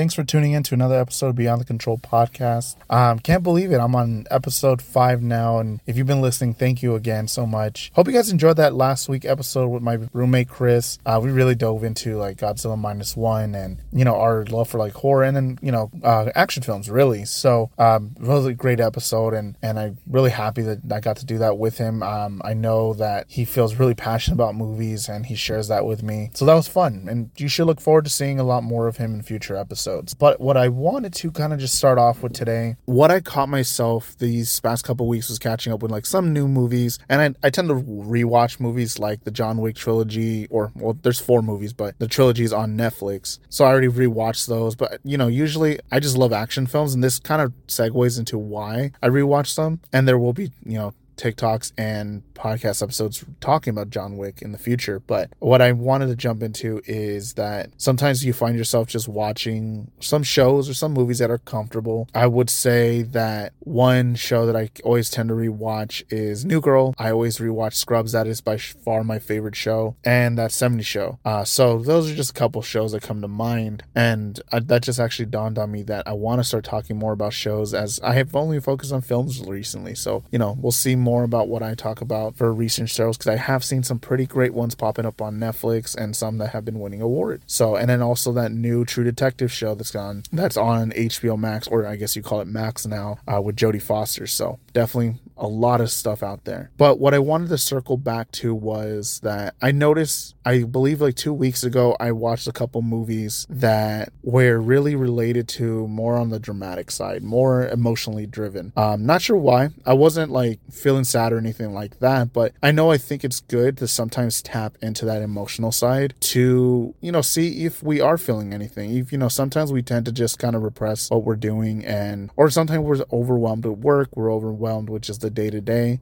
Thanks for tuning in to another episode of Beyond the Control podcast. Um, can't believe it. I'm on episode five now. And if you've been listening, thank you again so much. Hope you guys enjoyed that last week episode with my roommate, Chris. Uh, we really dove into like Godzilla Minus One and, you know, our love for like horror and then, you know, uh, action films, really. So, um, really great episode. And, and I'm really happy that I got to do that with him. Um, I know that he feels really passionate about movies and he shares that with me. So that was fun. And you should look forward to seeing a lot more of him in future episodes. But what I wanted to kind of just start off with today, what I caught myself these past couple weeks was catching up with like some new movies. And I, I tend to rewatch movies like the John Wick trilogy, or well, there's four movies, but the trilogy is on Netflix. So I already rewatched those. But you know, usually I just love action films, and this kind of segues into why I rewatch them. And there will be, you know, TikToks and podcast episodes talking about John Wick in the future. But what I wanted to jump into is that sometimes you find yourself just watching some shows or some movies that are comfortable. I would say that one show that I always tend to rewatch is New Girl. I always rewatch Scrubs. That is by far my favorite show. And that 70 show. Uh, so those are just a couple shows that come to mind. And I, that just actually dawned on me that I want to start talking more about shows as I have only focused on films recently. So, you know, we'll see more about what I talk about for recent shows because I have seen some pretty great ones popping up on Netflix and some that have been winning awards. So, and then also that new True Detective show that's gone that's on HBO Max or I guess you call it Max now uh, with Jodie Foster. So definitely a lot of stuff out there. But what I wanted to circle back to was that I noticed, I believe like two weeks ago, I watched a couple movies that were really related to more on the dramatic side, more emotionally driven. Um, not sure why. I wasn't like feeling sad or anything like that, but I know I think it's good to sometimes tap into that emotional side to, you know, see if we are feeling anything. If, you know, sometimes we tend to just kind of repress what we're doing and, or sometimes we're overwhelmed with work, we're overwhelmed with just the day to day.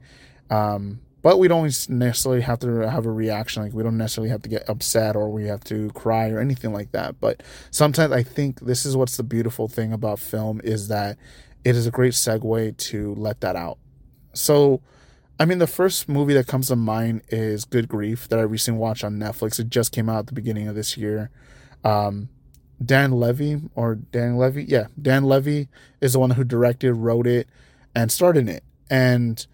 But we don't necessarily have to have a reaction. Like we don't necessarily have to get upset or we have to cry or anything like that. But sometimes I think this is what's the beautiful thing about film is that it is a great segue to let that out. So, I mean, the first movie that comes to mind is Good Grief that I recently watched on Netflix. It just came out at the beginning of this year. Um, Dan Levy or Dan Levy, yeah, Dan Levy is the one who directed, wrote it, and starred in it. And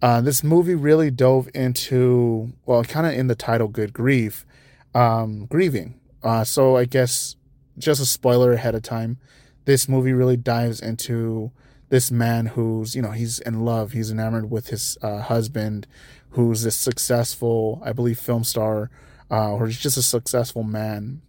uh, this movie really dove into, well, kind of in the title, Good Grief, um, grieving. Uh, so I guess just a spoiler ahead of time, this movie really dives into this man who's, you know, he's in love, he's enamored with his uh, husband, who's this successful, I believe, film star, uh, or he's just a successful man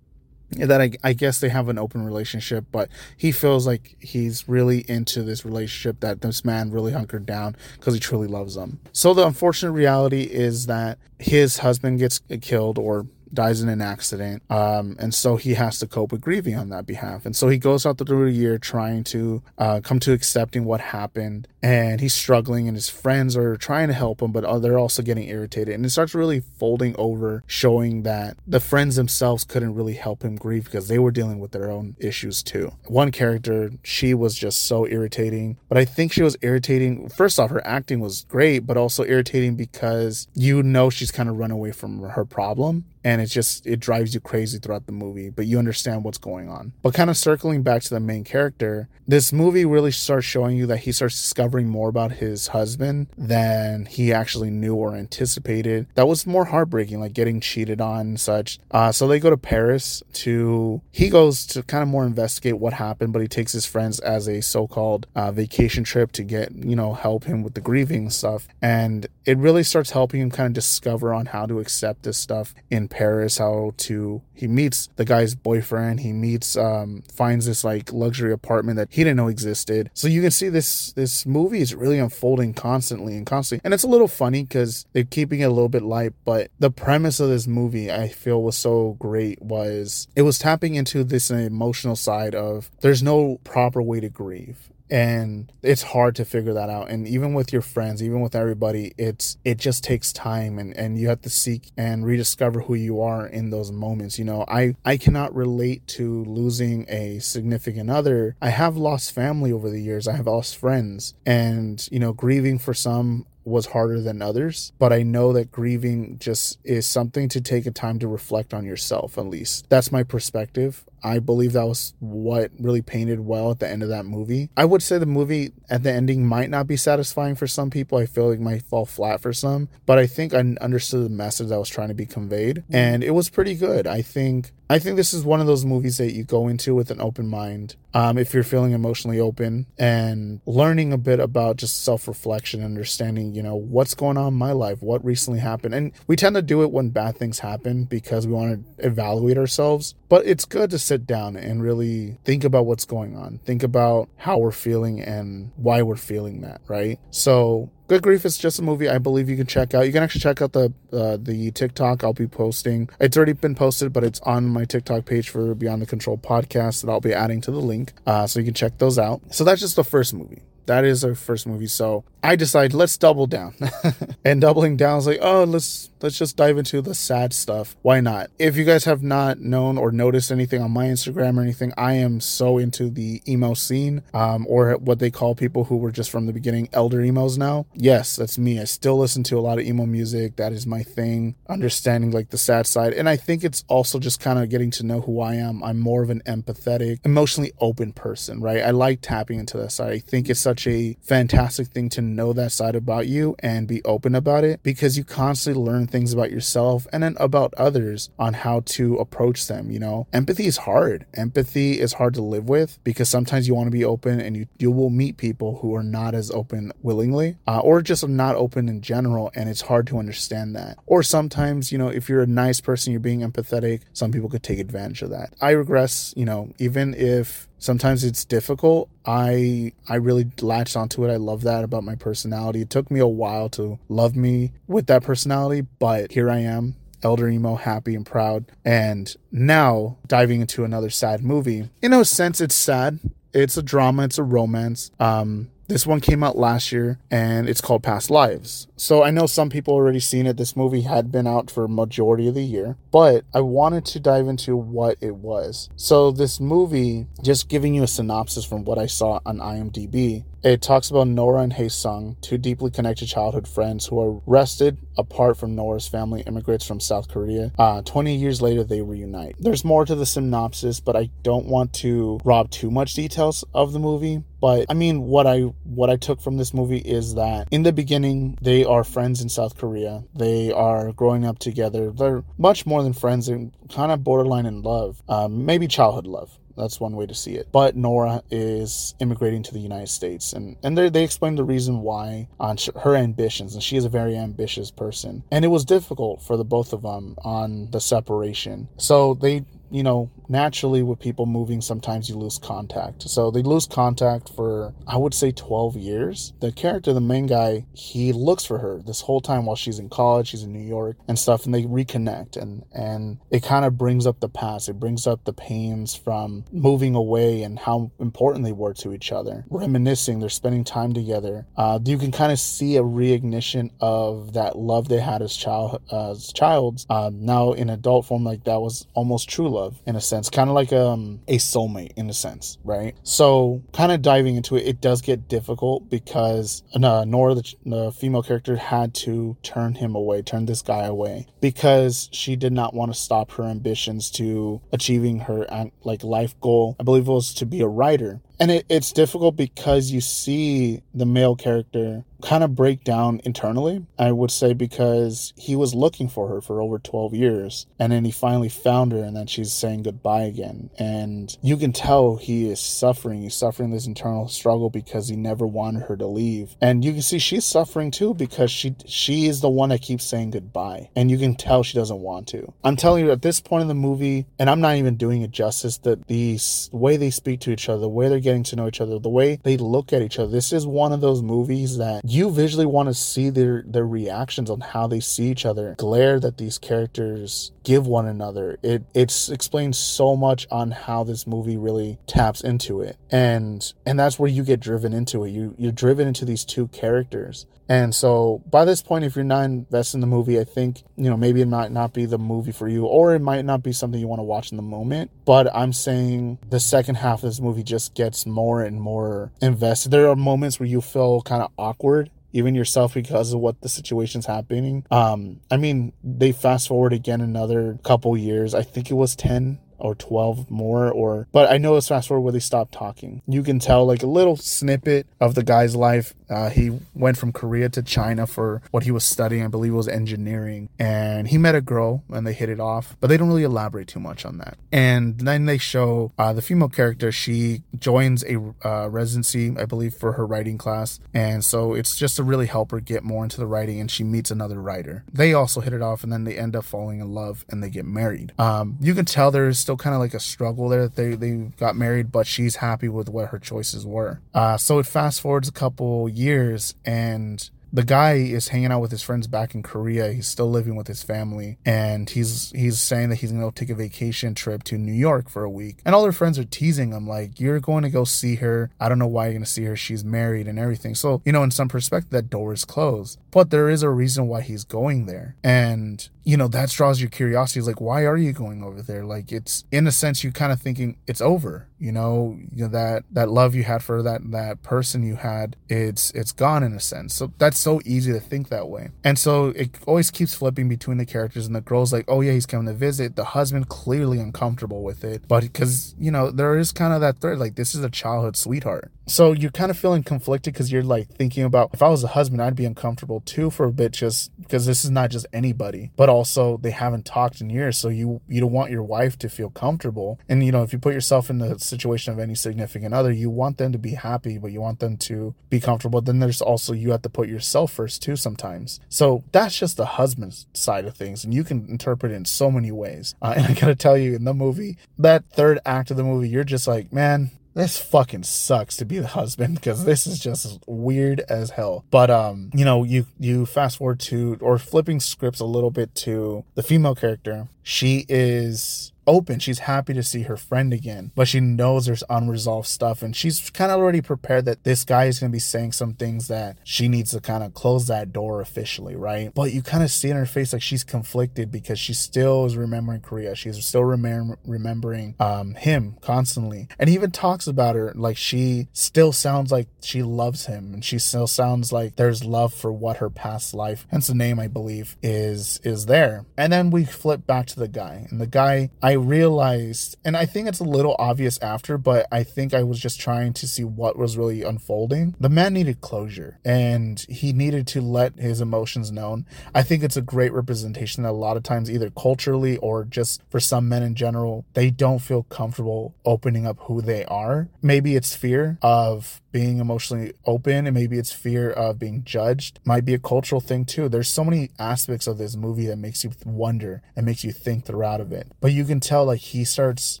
that I, I guess they have an open relationship, but he feels like he's really into this relationship that this man really hunkered down because he truly loves them. So the unfortunate reality is that his husband gets killed or dies in an accident. Um, and so he has to cope with grieving on that behalf. And so he goes out through the year trying to uh, come to accepting what happened. And he's struggling, and his friends are trying to help him, but they're also getting irritated. And it starts really folding over, showing that the friends themselves couldn't really help him grieve because they were dealing with their own issues too. One character, she was just so irritating, but I think she was irritating. First off, her acting was great, but also irritating because you know she's kind of run away from her problem and it just it drives you crazy throughout the movie but you understand what's going on. But kind of circling back to the main character this movie really starts showing you that he starts discovering more about his husband than he actually knew or anticipated. That was more heartbreaking like getting cheated on and such. Uh, so they go to paris to he goes to kind of more investigate what happened but he takes his friends as a so-called uh, vacation trip to get you know help him with the grieving stuff. And it really starts helping him kind of discover on how to accept this stuff in Paris, how to he meets the guy's boyfriend, he meets um finds this like luxury apartment that he didn't know existed. So you can see this this movie is really unfolding constantly and constantly. And it's a little funny because they're keeping it a little bit light, but the premise of this movie I feel was so great was it was tapping into this emotional side of there's no proper way to grieve and it's hard to figure that out. And even with your friends even with everybody it's it just takes time and and you have to seek and rediscover who you are in those moments you know. I i cannot relate to losing a significant other. I have lost family over the years. I have lost friends. And you know grieving for some was harder than others, but I know that grieving just is something to take a time to reflect on yourself, at least. That's my perspective. I believe that was what really painted well at the end of that movie. I would say the movie at the ending might not be satisfying for some people. I feel like might fall flat for some, but I think I understood the message that was trying to be conveyed and it was pretty good. I think I think this is one of those movies that you go into with an open mind. Um, if you're feeling emotionally open and learning a bit about just self reflection, understanding, you know, what's going on in my life, what recently happened. And we tend to do it when bad things happen because we want to evaluate ourselves. But it's good to sit down and really think about what's going on, think about how we're feeling and why we're feeling that, right? So Good Grief is just a movie I believe you can check out. You can actually check out the uh, the TikTok I'll be posting. It's already been posted, but it's on my TikTok page for Beyond the Control podcast that I'll be adding to the link, uh, so you can check those out. So that's just the first movie that is our first movie. So I decided let's double down. and doubling down is like, oh, let's let's just dive into the sad stuff. Why not? If you guys have not known or noticed anything on my Instagram or anything, I am so into the emo scene, um, or what they call people who were just from the beginning elder emos now. Yes, that's me. I still listen to a lot of emo music. That is my thing. Understanding like the sad side. And I think it's also just kind of getting to know who I am. I'm more of an empathetic, emotionally open person, right? I like tapping into side. I think it's such such a fantastic thing to know that side about you and be open about it because you constantly learn things about yourself and then about others on how to approach them. You know, empathy is hard. Empathy is hard to live with because sometimes you want to be open and you, you will meet people who are not as open willingly uh, or just not open in general. And it's hard to understand that. Or sometimes, you know, if you're a nice person, you're being empathetic, some people could take advantage of that. I regress, you know, even if sometimes it's difficult. I i really latched onto it. I love that about my personality. It took me a while to love me with that personality but here i am elder emo happy and proud. And now diving into another sad movie. In a sense it's sad. It's a drama. It's a romance. Um this one came out last year and it's called Past Lives. So I know some people already seen it. This movie had been out for majority of the year, but I wanted to dive into what it was. So this movie, just giving you a synopsis from what I saw on IMDb, it talks about Nora and Hae Sung, two deeply connected childhood friends who are wrested apart from Nora's family immigrants from South Korea. Uh, 20 years later, they reunite. There's more to the synopsis, but I don't want to rob too much details of the movie. But I mean, what I what I took from this movie is that in the beginning, they are friends in South Korea. They are growing up together. They're much more than friends and kind of borderline in love, um, maybe childhood love. That's one way to see it. But Nora is immigrating to the United States, and and they explain the reason why on her ambitions, and she is a very ambitious person, and it was difficult for the both of them on the separation. So they you know, naturally with people moving, sometimes you lose contact. So they lose contact for, I would say, 12 years. The character, the main guy, he looks for her this whole time while she's in college, she's in New York and stuff, and they reconnect. And, and it kind of brings up the past. It brings up the pains from moving away and how important they were to each other. Reminiscing, they're spending time together. Uh, you can kind of see a reignition of that love they had as child, as childs. Uh, now in adult form, like that was almost true love love in a sense, kind of like um, a soulmate in a sense, right? So, kind of diving into it, it does get difficult because uh, Nora, the, the female character, had to turn him away, turn this guy away because she did not want to stop her ambitions to achieving her like life goal. I believe it was to be a writer and it, it's difficult because you see the male character kind of break down internally i would say because he was looking for her for over 12 years and then he finally found her and then she's saying goodbye again. And you can tell he is suffering. He's suffering this internal struggle because he never wanted her to leave. And you can see she's suffering too because she she is the one that keeps saying goodbye. And you can tell she doesn't want to. I'm telling you at this point in the movie and i'm not even doing it justice that the way they speak to each other the way they're getting to know each other, the way they look at each other. This is one of those movies that you visually want to see their their reactions on how they see each other, glare that these characters give one another. It it's explains so much on how this movie really taps into it. And and that's where you get driven into it. You you're driven into these two characters. And so by this point, if you're not invested in the movie, I think, you know, maybe it might not be the movie for you, or it might not be something you want to watch in the moment. But I'm saying the second half of this movie just gets more and more invested. There are moments where you feel kind of awkward even yourself because of what the situation's happening. Um, I mean, they fast forward again another couple years. I think it was 10 or 12 more or but I know it's fast forward where they stop talking. You can tell like a little snippet of the guy's life. Uh, he went from Korea to China for what he was studying. I believe it was engineering. And he met a girl and they hit it off, but they don't really elaborate too much on that. And then they show uh, the female character. She joins a uh, residency, I believe, for her writing class. And so it's just to really help her get more into the writing. And she meets another writer. They also hit it off and then they end up falling in love and they get married. Um, you can tell there's still kind of like a struggle there. They, they got married, but she's happy with what her choices were. Uh, so it fast forwards a couple years and the guy is hanging out with his friends back in Korea. He's still living with his family, and he's he's saying that he's gonna take a vacation trip to New York for a week. And all their friends are teasing him, like, "You're going to go see her. I don't know why you're gonna see her. She's married and everything." So you know, in some perspective, that door is closed. But there is a reason why he's going there, and you know that draws your curiosity. Like, why are you going over there? Like, it's in a sense you kind of thinking it's over. You know, you know that that love you had for that that person you had, it's it's gone in a sense. So that's so easy to think that way. And so it always keeps flipping between the characters and the girl's like, oh yeah, he's coming to visit. The husband clearly uncomfortable with it. But because, you know, there is kind of that thread, like this is a childhood sweetheart. So you're kind of feeling conflicted because you're like thinking about if I was a husband, I'd be uncomfortable too for a bit just because this is not just anybody, but also they haven't talked in years. So you you don't want your wife to feel comfortable. And you know, if you put yourself in the situation of any significant other, you want them to be happy, but you want them to be comfortable. Then there's also you have to put yourself first too sometimes. So that's just the husband's side of things, and you can interpret it in so many ways. Uh, and I gotta tell you, in the movie, that third act of the movie, you're just like, man, this fucking sucks to be the husband because this is just weird as hell. But um, you know, you you fast forward to or flipping scripts a little bit to the female character. She is open. She's happy to see her friend again, but she knows there's unresolved stuff and she's kind of already prepared that this guy is going to be saying some things that she needs to kind of close that door officially, right? But you kind of see in her face like she's conflicted because she still is remembering Korea. She's still remem- remembering um, him constantly. And he even talks about her like she still sounds like she loves him and she still sounds like there's love for what her past life, hence the name I believe, is is there. And then we flip back to the guy. And the guy I realized, and I think it's a little obvious after, but I think I was just trying to see what was really unfolding. The man needed closure and he needed to let his emotions known. I think it's a great representation that a lot of times, either culturally or just for some men in general, they don't feel comfortable opening up who they are. Maybe it's fear of being emotionally open and maybe it's fear of being judged might be a cultural thing too. There's so many aspects of this movie that makes you wonder and makes you think throughout of it. But you can tell like he starts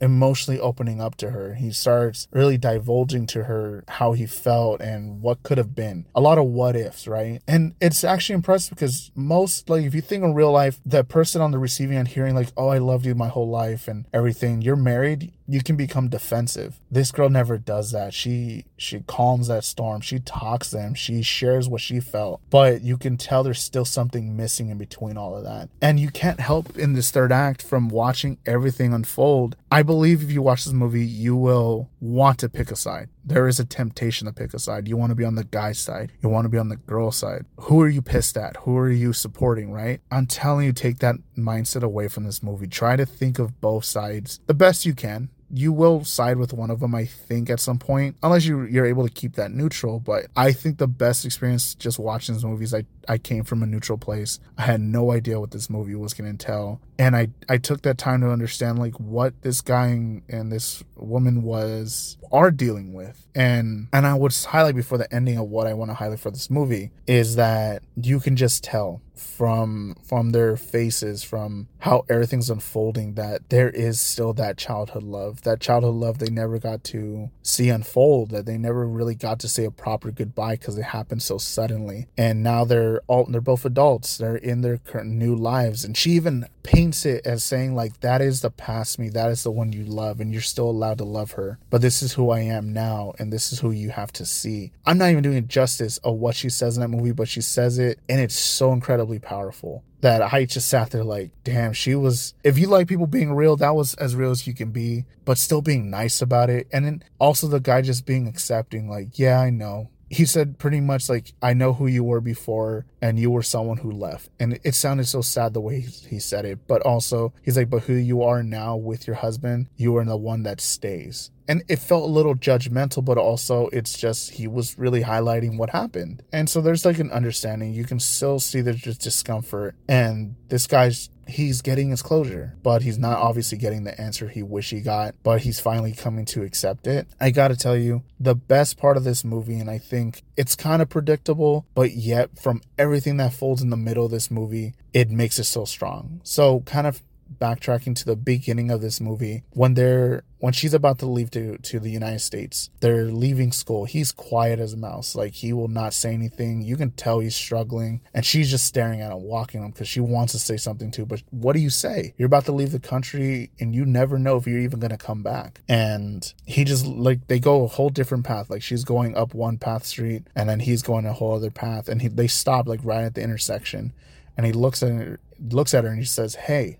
emotionally opening up to her. He starts really divulging to her how he felt and what could have been. A lot of what ifs right? And it's actually impressive because most like if you think in real life the person on the receiving end hearing like oh i loved you my whole life and everything. You're married you can become defensive. This girl never does that. She she calms that storm. She talks them. She shares what she felt. But you can tell there's still something missing in between all of that. And you can't help in this third act from watching everything unfold. I believe if you watch this movie, you will want to pick a side. There is a temptation to pick a side. You want to be on the guy's side. You want to be on the girl side. Who are you pissed at? Who are you supporting, right? I'm telling you, take that mindset away from this movie. Try to think of both sides the best you can you will side with one of them, I think, at some point, unless you you're able to keep that neutral. But I think the best experience just watching these movies, I I came from a neutral place. I had no idea what this movie was going to tell, and I I took that time to understand like what this guy and this woman was are dealing with, and and I would highlight before the ending of what I want to highlight for this movie is that you can just tell from from their faces from how everything's unfolding that there is still that childhood love that childhood love they never got to see unfold that they never really got to say a proper goodbye because it happened so suddenly. And now they're all they're both adults they're in their new lives and she even paints it as saying like that is the past me that is the one you love and you're still allowed to love her but this is who i am now and this is who you have to see i'm not even doing justice of what she says in that movie but she says it and it's so incredibly powerful that I just sat there like, damn, she was. If you like people being real, that was as real as you can be, but still being nice about it. And then also the guy just being accepting, like, yeah, I know. He said pretty much like, I know who you were before and you were someone who left. And it sounded so sad the way he said it. But also, he's like, but who you are now with your husband, you are the one that stays and it felt a little judgmental but also it's just he was really highlighting what happened and so there's like an understanding you can still see there's just discomfort and this guy's he's getting his closure but he's not obviously getting the answer he wish he got but he's finally coming to accept it. I gotta tell you the best part of this movie and i think it's kind of predictable but yet from everything that folds in the middle of this movie it makes it so strong. So kind of backtracking to the beginning of this movie when they're when she's about to leave to, to the United States, they're leaving school. He's quiet as a mouse. Like he will not say anything. You can tell he's struggling. And she's just staring at him, walking him because she wants to say something too. But what do you say? You're about to leave the country and you never know if you're even to come back. And he just like they go a whole different path. Like she's going up one path street and then he's going a whole other path. And he, they stop like right at the intersection. And he looks at her, looks at her and he says, Hey,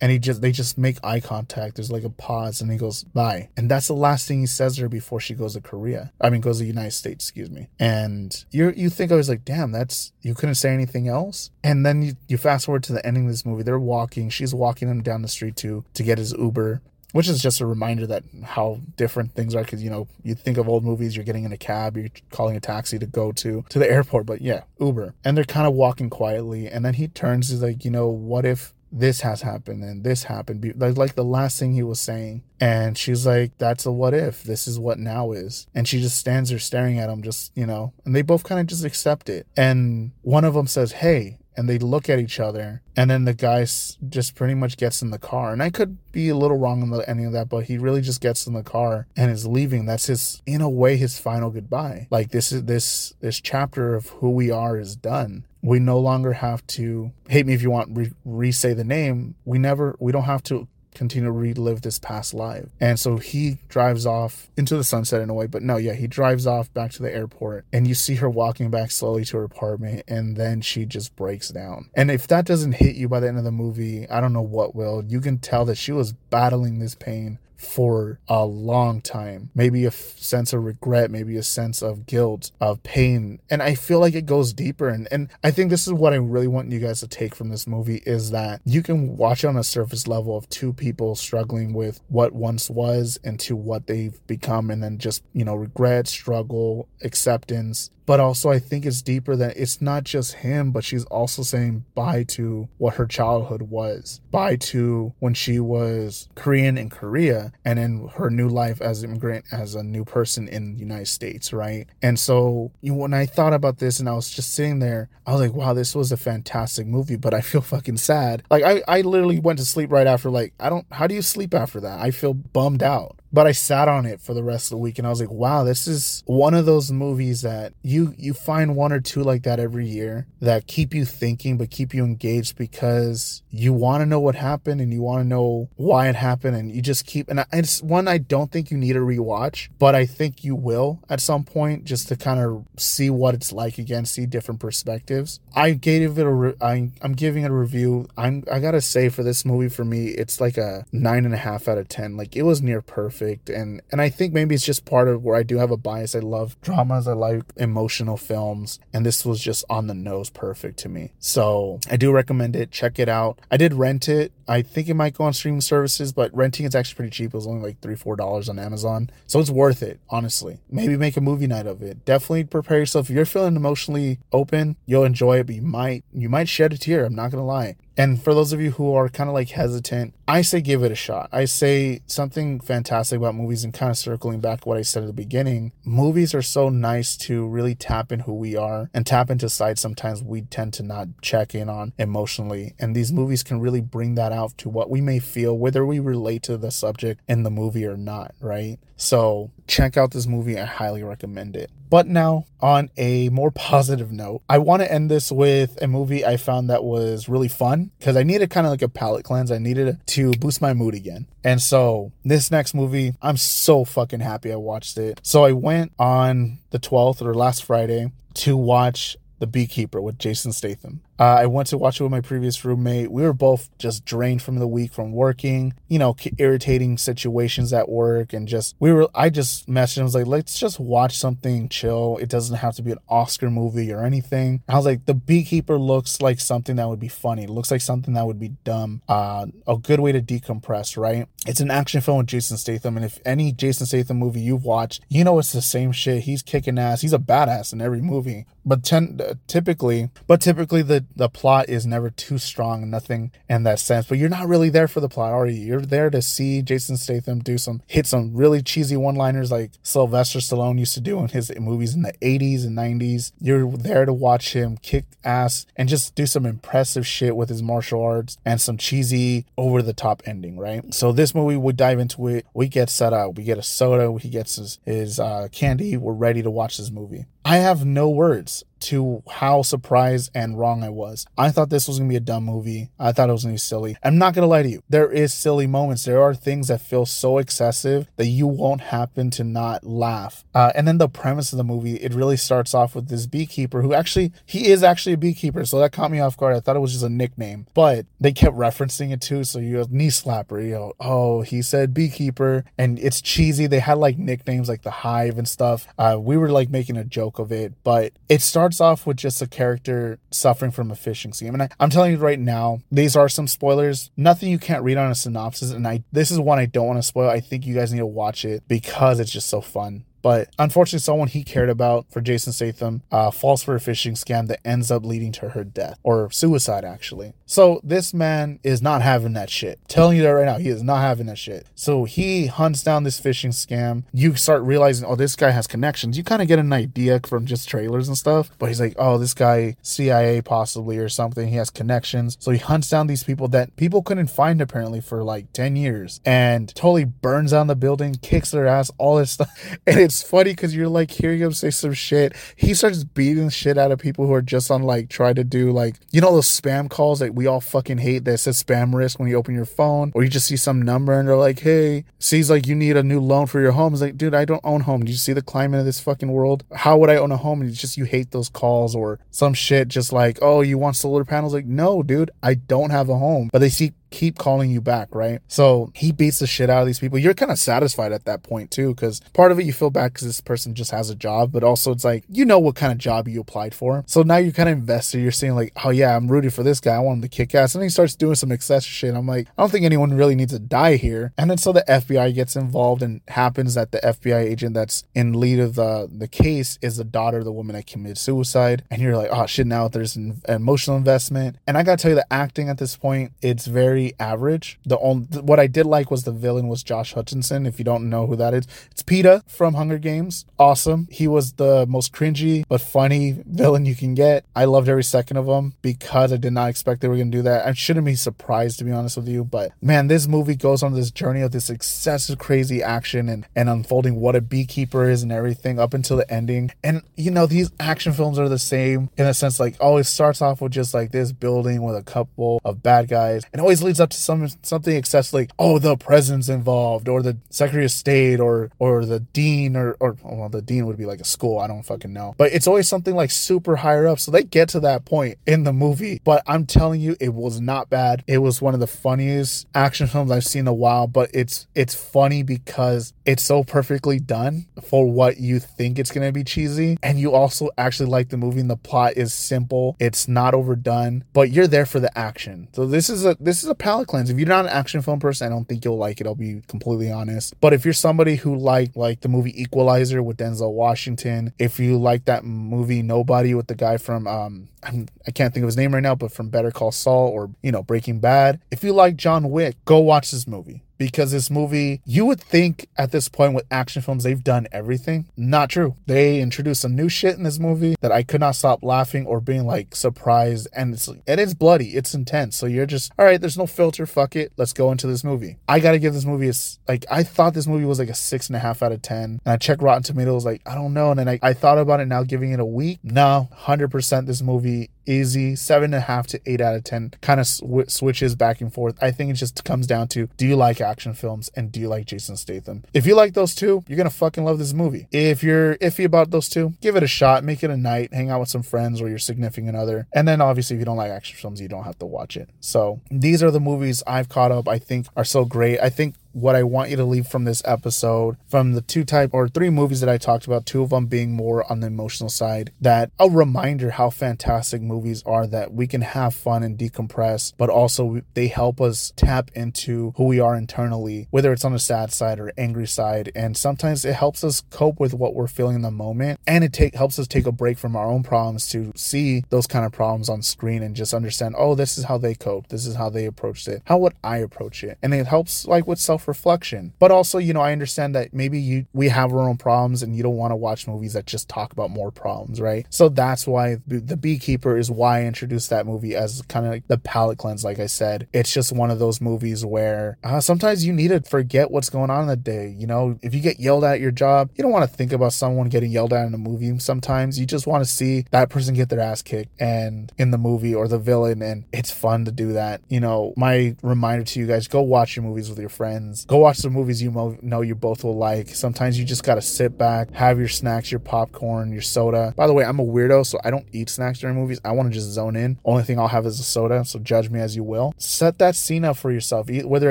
and he just they just make eye contact. There's like a pause and he goes bye. And that's the last thing he says to her before she goes to korea. I mean goes to the united states excuse me. And you you think i was like damn that's you couldn't say anything else? And then you, you fast forward to the ending of this movie. They're walking. She's walking him down the street to to get his uber which is just a reminder that how different things are because you know you think of old movies you're getting in a cab you're calling a taxi to go to to the airport but yeah uber. And they're kind of walking quietly and then he turns he's like you know what if this has happened and this happened. Like, like the last thing he was saying. And she's like that's a what if. This is what now is. And she just stands there staring at him just you know and they both kind of just accept it. And one of them says hey and they look at each other and then the guy just pretty much gets in the car. And i could be a little wrong on the ending of that but he really just gets in the car and is leaving. That's his in a way his final goodbye. Like this is this this chapter of who we are is done. We no longer have to hate me if you want re, re say the name. We never we don't have to continue to relive this past life. And so he drives off into the sunset in a way, but no, yeah, he drives off back to the airport and you see her walking back slowly to her apartment and then she just breaks down. And if that doesn't hit you by the end of the movie, I don't know what will. You can tell that she was battling this pain for a long time. Maybe a f- sense of regret, maybe a sense of guilt, of pain. And I feel like it goes deeper. And, and I think this is what I really want you guys to take from this movie is that you can watch on a surface level of two people struggling with what once was and to what they've become, and then just, you know, regret, struggle, acceptance, but also I think it's deeper than it's not just him, but she's also saying bye to what her childhood was, bye to when she was Korean in Korea, and in her new life as an immigrant, as a new person in the United States, right? And so you know, when I thought about this and I was just sitting there, I was like, wow, this was a fantastic movie, but I feel fucking sad. Like I, I literally went to sleep right after. Like I don't, how do you sleep after that? I feel bummed out but I sat on it for the rest of the week and I was like, wow, this is one of those movies that you you find one or two like that every year that keep you thinking but keep you engaged because you want to know what happened and you want to know why it happened and you just keep and it's one I don't think you need a rewatch, but I think you will at some point just to kind of see what it's like again, see different perspectives. I gave it a re- I, I'm giving it a review. I'm I gotta say for this movie for me, it's like a nine and a half out of ten. Like it was near perfect perfect and and I think maybe it's just part of where I do have a bias. I love dramas, I like emotional films, and this was just on the nose perfect to me. So I do recommend it. Check it out. I did rent it. I think it might go on streaming services, but renting it's actually pretty cheap. It was only like three, four dollars on Amazon. So it's worth it, honestly. Maybe make a movie night of it. Definitely prepare yourself. If you're feeling emotionally open, you'll enjoy it, but you might you might shed a tear. I'm not gonna lie. And for those of you who are kind of like hesitant, I say give it a shot. I say something fantastic about movies and kind of circling back what I said at the beginning. Movies are so nice to really tap in who we are and tap into sides sometimes we tend to not check in on emotionally. And these movies can really bring that out to what we may feel, whether we relate to the subject in the movie or not, right? So check out this movie. I highly recommend it. But now, on a more positive note, I want to end this with a movie I found that was really fun because I needed kind of like a palate cleanse. I needed to boost my mood again. And so, this next movie, I'm so fucking happy I watched it. So, I went on the 12th or last Friday to watch The Beekeeper with Jason Statham. Uh, I went to watch it with my previous roommate. We were both just drained from the week from working, you know, irritating situations at work, and just we were. I just messaged him, was like, let's just watch something chill. It doesn't have to be an Oscar movie or anything. I was like, The Beekeeper looks like something that would be funny. It looks like something that would be dumb. Uh, a good way to decompress, right? It's an action film with Jason Statham, and if any Jason Statham movie you've watched, you know it's the same shit. He's kicking ass. He's a badass in every movie. But ten, uh, typically, but typically the the plot is never too strong, nothing in that sense. But you're not really there for the plot, are you? You're there to see Jason Statham do some hit some really cheesy one-liners like Sylvester Stallone used to do in his movies in the 80s and 90s. You're there to watch him kick ass and just do some impressive shit with his martial arts and some cheesy over the top ending, right? So this movie we dive into it. We get set up. We get a soda. He gets his his uh, candy. We're ready to watch this movie. I have no words to how surprised and wrong I was. I thought this was gonna be a dumb movie. I thought it was gonna be silly. I'm not gonna lie to you. There is silly moments. There are things that feel so excessive that you won't happen to not laugh. Uh, and then the premise of the movie, it really starts off with this beekeeper who actually he is actually a beekeeper, so that caught me off guard. I thought it was just a nickname, but they kept referencing it too. So you have knee slapper. You know, oh he said beekeeper, and it's cheesy. They had like nicknames like the hive and stuff. Uh, we were like making a joke of it, but it starts starts off with just a character suffering from. And I, am telling you right now, these are some spoilers. Nothing you can't read on a synopsis. And I this is one I don't want to spoil. I think you guys need to watch it because it's just so fun. But unfortunately, someone he cared about for Jason Statham uh, falls for a phishing scam that ends up leading to her death or suicide, actually. So this man is not having that shit. Telling you that right now, he is not having that shit. So he hunts down this phishing scam. You start realizing, oh, this guy has connections. You kind of get an idea from just trailers and stuff. But he's like, oh, this guy, CIA possibly or something. He has connections. So he hunts down these people that people couldn't find apparently for like 10 years and totally burns down the building, kicks their ass, all this stuff. And it's it's funny because you're like hearing him say some shit. He starts beating shit out of people who are just on like trying to do like you know those spam calls that we all fucking hate that says spam risk when you open your phone or you just see some number and they're like, hey, sees like you need a new loan for your home. It's like, dude, I don't own home. Do you see the climate of this fucking world? How would I own a home? And it's just you hate those calls or some shit just like, oh, you want solar panels? Like, no, dude, I don't have a home. But they see keep calling you back, right? So he beats the shit out of these people. You're kind of satisfied at that point too, because part of it you feel bad because this person just has a job, but also it's like you know what kind of job you applied for. So now you're kind of invested. You're saying like, oh yeah, I'm rooting for this guy. I want him to kick ass, and he starts doing some excessive shit. I'm like, I don't think anyone really needs to die here. And then so the FBI gets involved, and happens that the FBI agent that's in lead of the the case is the daughter of the woman that committed suicide, and you're like, oh shit, now there's an emotional investment. And I gotta tell you, the acting at this point, it's very average. The only what I did like was the villain was Josh Hutcherson. If you don't know who that is, it's Peeta from Hunger Games. Awesome. He was the most cringy but funny villain you can get. I loved every second of him because I did not expect they were gonna do that. I shouldn't be surprised to be honest with you, but man, this movie goes on this journey of this excessive crazy action and and unfolding what a beekeeper is and everything up until the ending. And you know these action films are the same in a sense like oh it starts off with just like this building with a couple of bad guys and always leads up to some something excessive like oh the president's involved or the secretary of state or or the dean or or well the dean would be like a school I don't fucking know. But it's always something like super higher up. So they get to that point in the movie but I'm telling you it was not bad. It was one of the funniest action films I've seen in a while but it's it's funny because it's so perfectly done for what you think it's gonna be cheesy. And you also actually like the movie and the plot is simple. It's not overdone but you're there for the action. So this is a this is a palate cleanse. If you're not an action film person, I don't think you'll like it. I'll be completely honest. But if you're somebody who like like the movie Equalizer with Denzel Washington, if you like that movie Nobody with the guy from um I'm, I can't think of his name right now, but from Better Call Saul or you know Breaking Bad, if you like John Wick, go watch this movie because this movie, you would think at this point with action films, they've done everything. Not true. They introduced some new shit in this movie that I could not stop laughing or being like surprised. And it's, it is bloody. It's intense. So you're just, all right, there's no filter. Fuck it. Let's go into this movie. I got to give this movie a, like, I thought this movie was like a six and a half out of 10. And I checked Rotten Tomatoes, like, I don't know. And then I, I thought about it now giving it a week. No, 100% this movie easy. Seven and a half to eight out of 10 kind of sw- switches back and forth. I think it just comes down to do you like action films and do you like Jason Statham? If you like those two, you're to fucking love this movie. If you're iffy about those two, give it a shot, make it a night, hang out with some friends or your significant other. And then obviously, if you don't like action films, you don't have to watch it. So these are the movies I've caught up, I think are so great. I think what I want you to leave from this episode, from the two type or three movies that I talked about, two of them being more on the emotional side, that a reminder how fantastic movies are that we can have fun and decompress, but also they help us tap into who we are internally, whether it's on the sad side or angry side. And sometimes it helps us cope with what we're feeling in the moment. And it take helps us take a break from our own problems to see those kind of problems on screen and just understand, oh, this is how they cope. This is how they approached it. How would I approach it? And it helps like with self reflection. But also, you know, I understand that maybe you we have our own problems and you don't want to watch movies that just talk about more problems, right? So that's why The Beekeeper is why I introduced that movie as kind of like the palate cleanse. Like I said, it's just one of those movies where uh, sometimes you need to forget what's going on in the day. You know, if you get yelled at your job, you don't want to think about someone getting yelled at in a movie. Sometimes you just want to see that person get their ass kicked and in the movie or the villain, and it's fun to do that. You know, my reminder to you guys: go watch your movies with your friends friends. Go watch some movies you mo- know you both will like. Sometimes you just gotta sit back, have your snacks, your popcorn, your soda. By the way, I'm a weirdo, so I don't eat snacks during movies. I want to just zone in. Only thing I'll have is a soda, so judge me as you will. Set that scene up for yourself, whether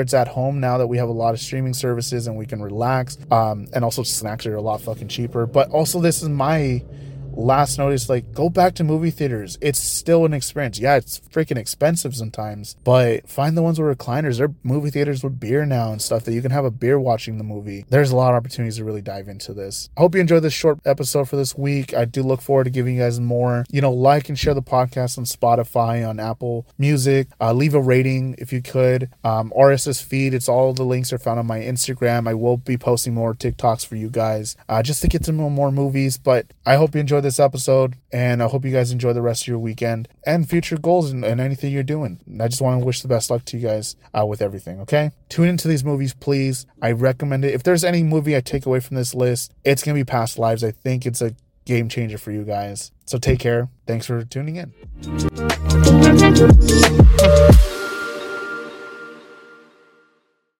it's at home now that we have a lot of streaming services and we can relax. Um, and also snacks are a lot fucking cheaper. But also, this is my last notice like go back to movie theaters. It's still an experience. Yeah it's freaking expensive sometimes but find the ones with recliners. They're movie theaters with beer now and stuff that you can have a beer watching the movie. There's a lot of opportunities to really dive into this. I hope you enjoyed this short episode for this week. I do look forward to giving you guys more. You know like and share the podcast on spotify on apple music. Uh, leave a rating if you could. Um, rss feed it's all the links are found on my instagram. I will be posting more tiktoks for you guys uh, just to get to know more movies but i hope you enjoyed this episode, and I hope you guys enjoy the rest of your weekend and future goals and, and anything you're doing. I just want to wish the best luck to you guys uh, with everything, okay? Tune into these movies, please. I recommend it. If there's any movie I take away from this list, it's going to be Past Lives. I think it's a game changer for you guys. So take care. Thanks for tuning in.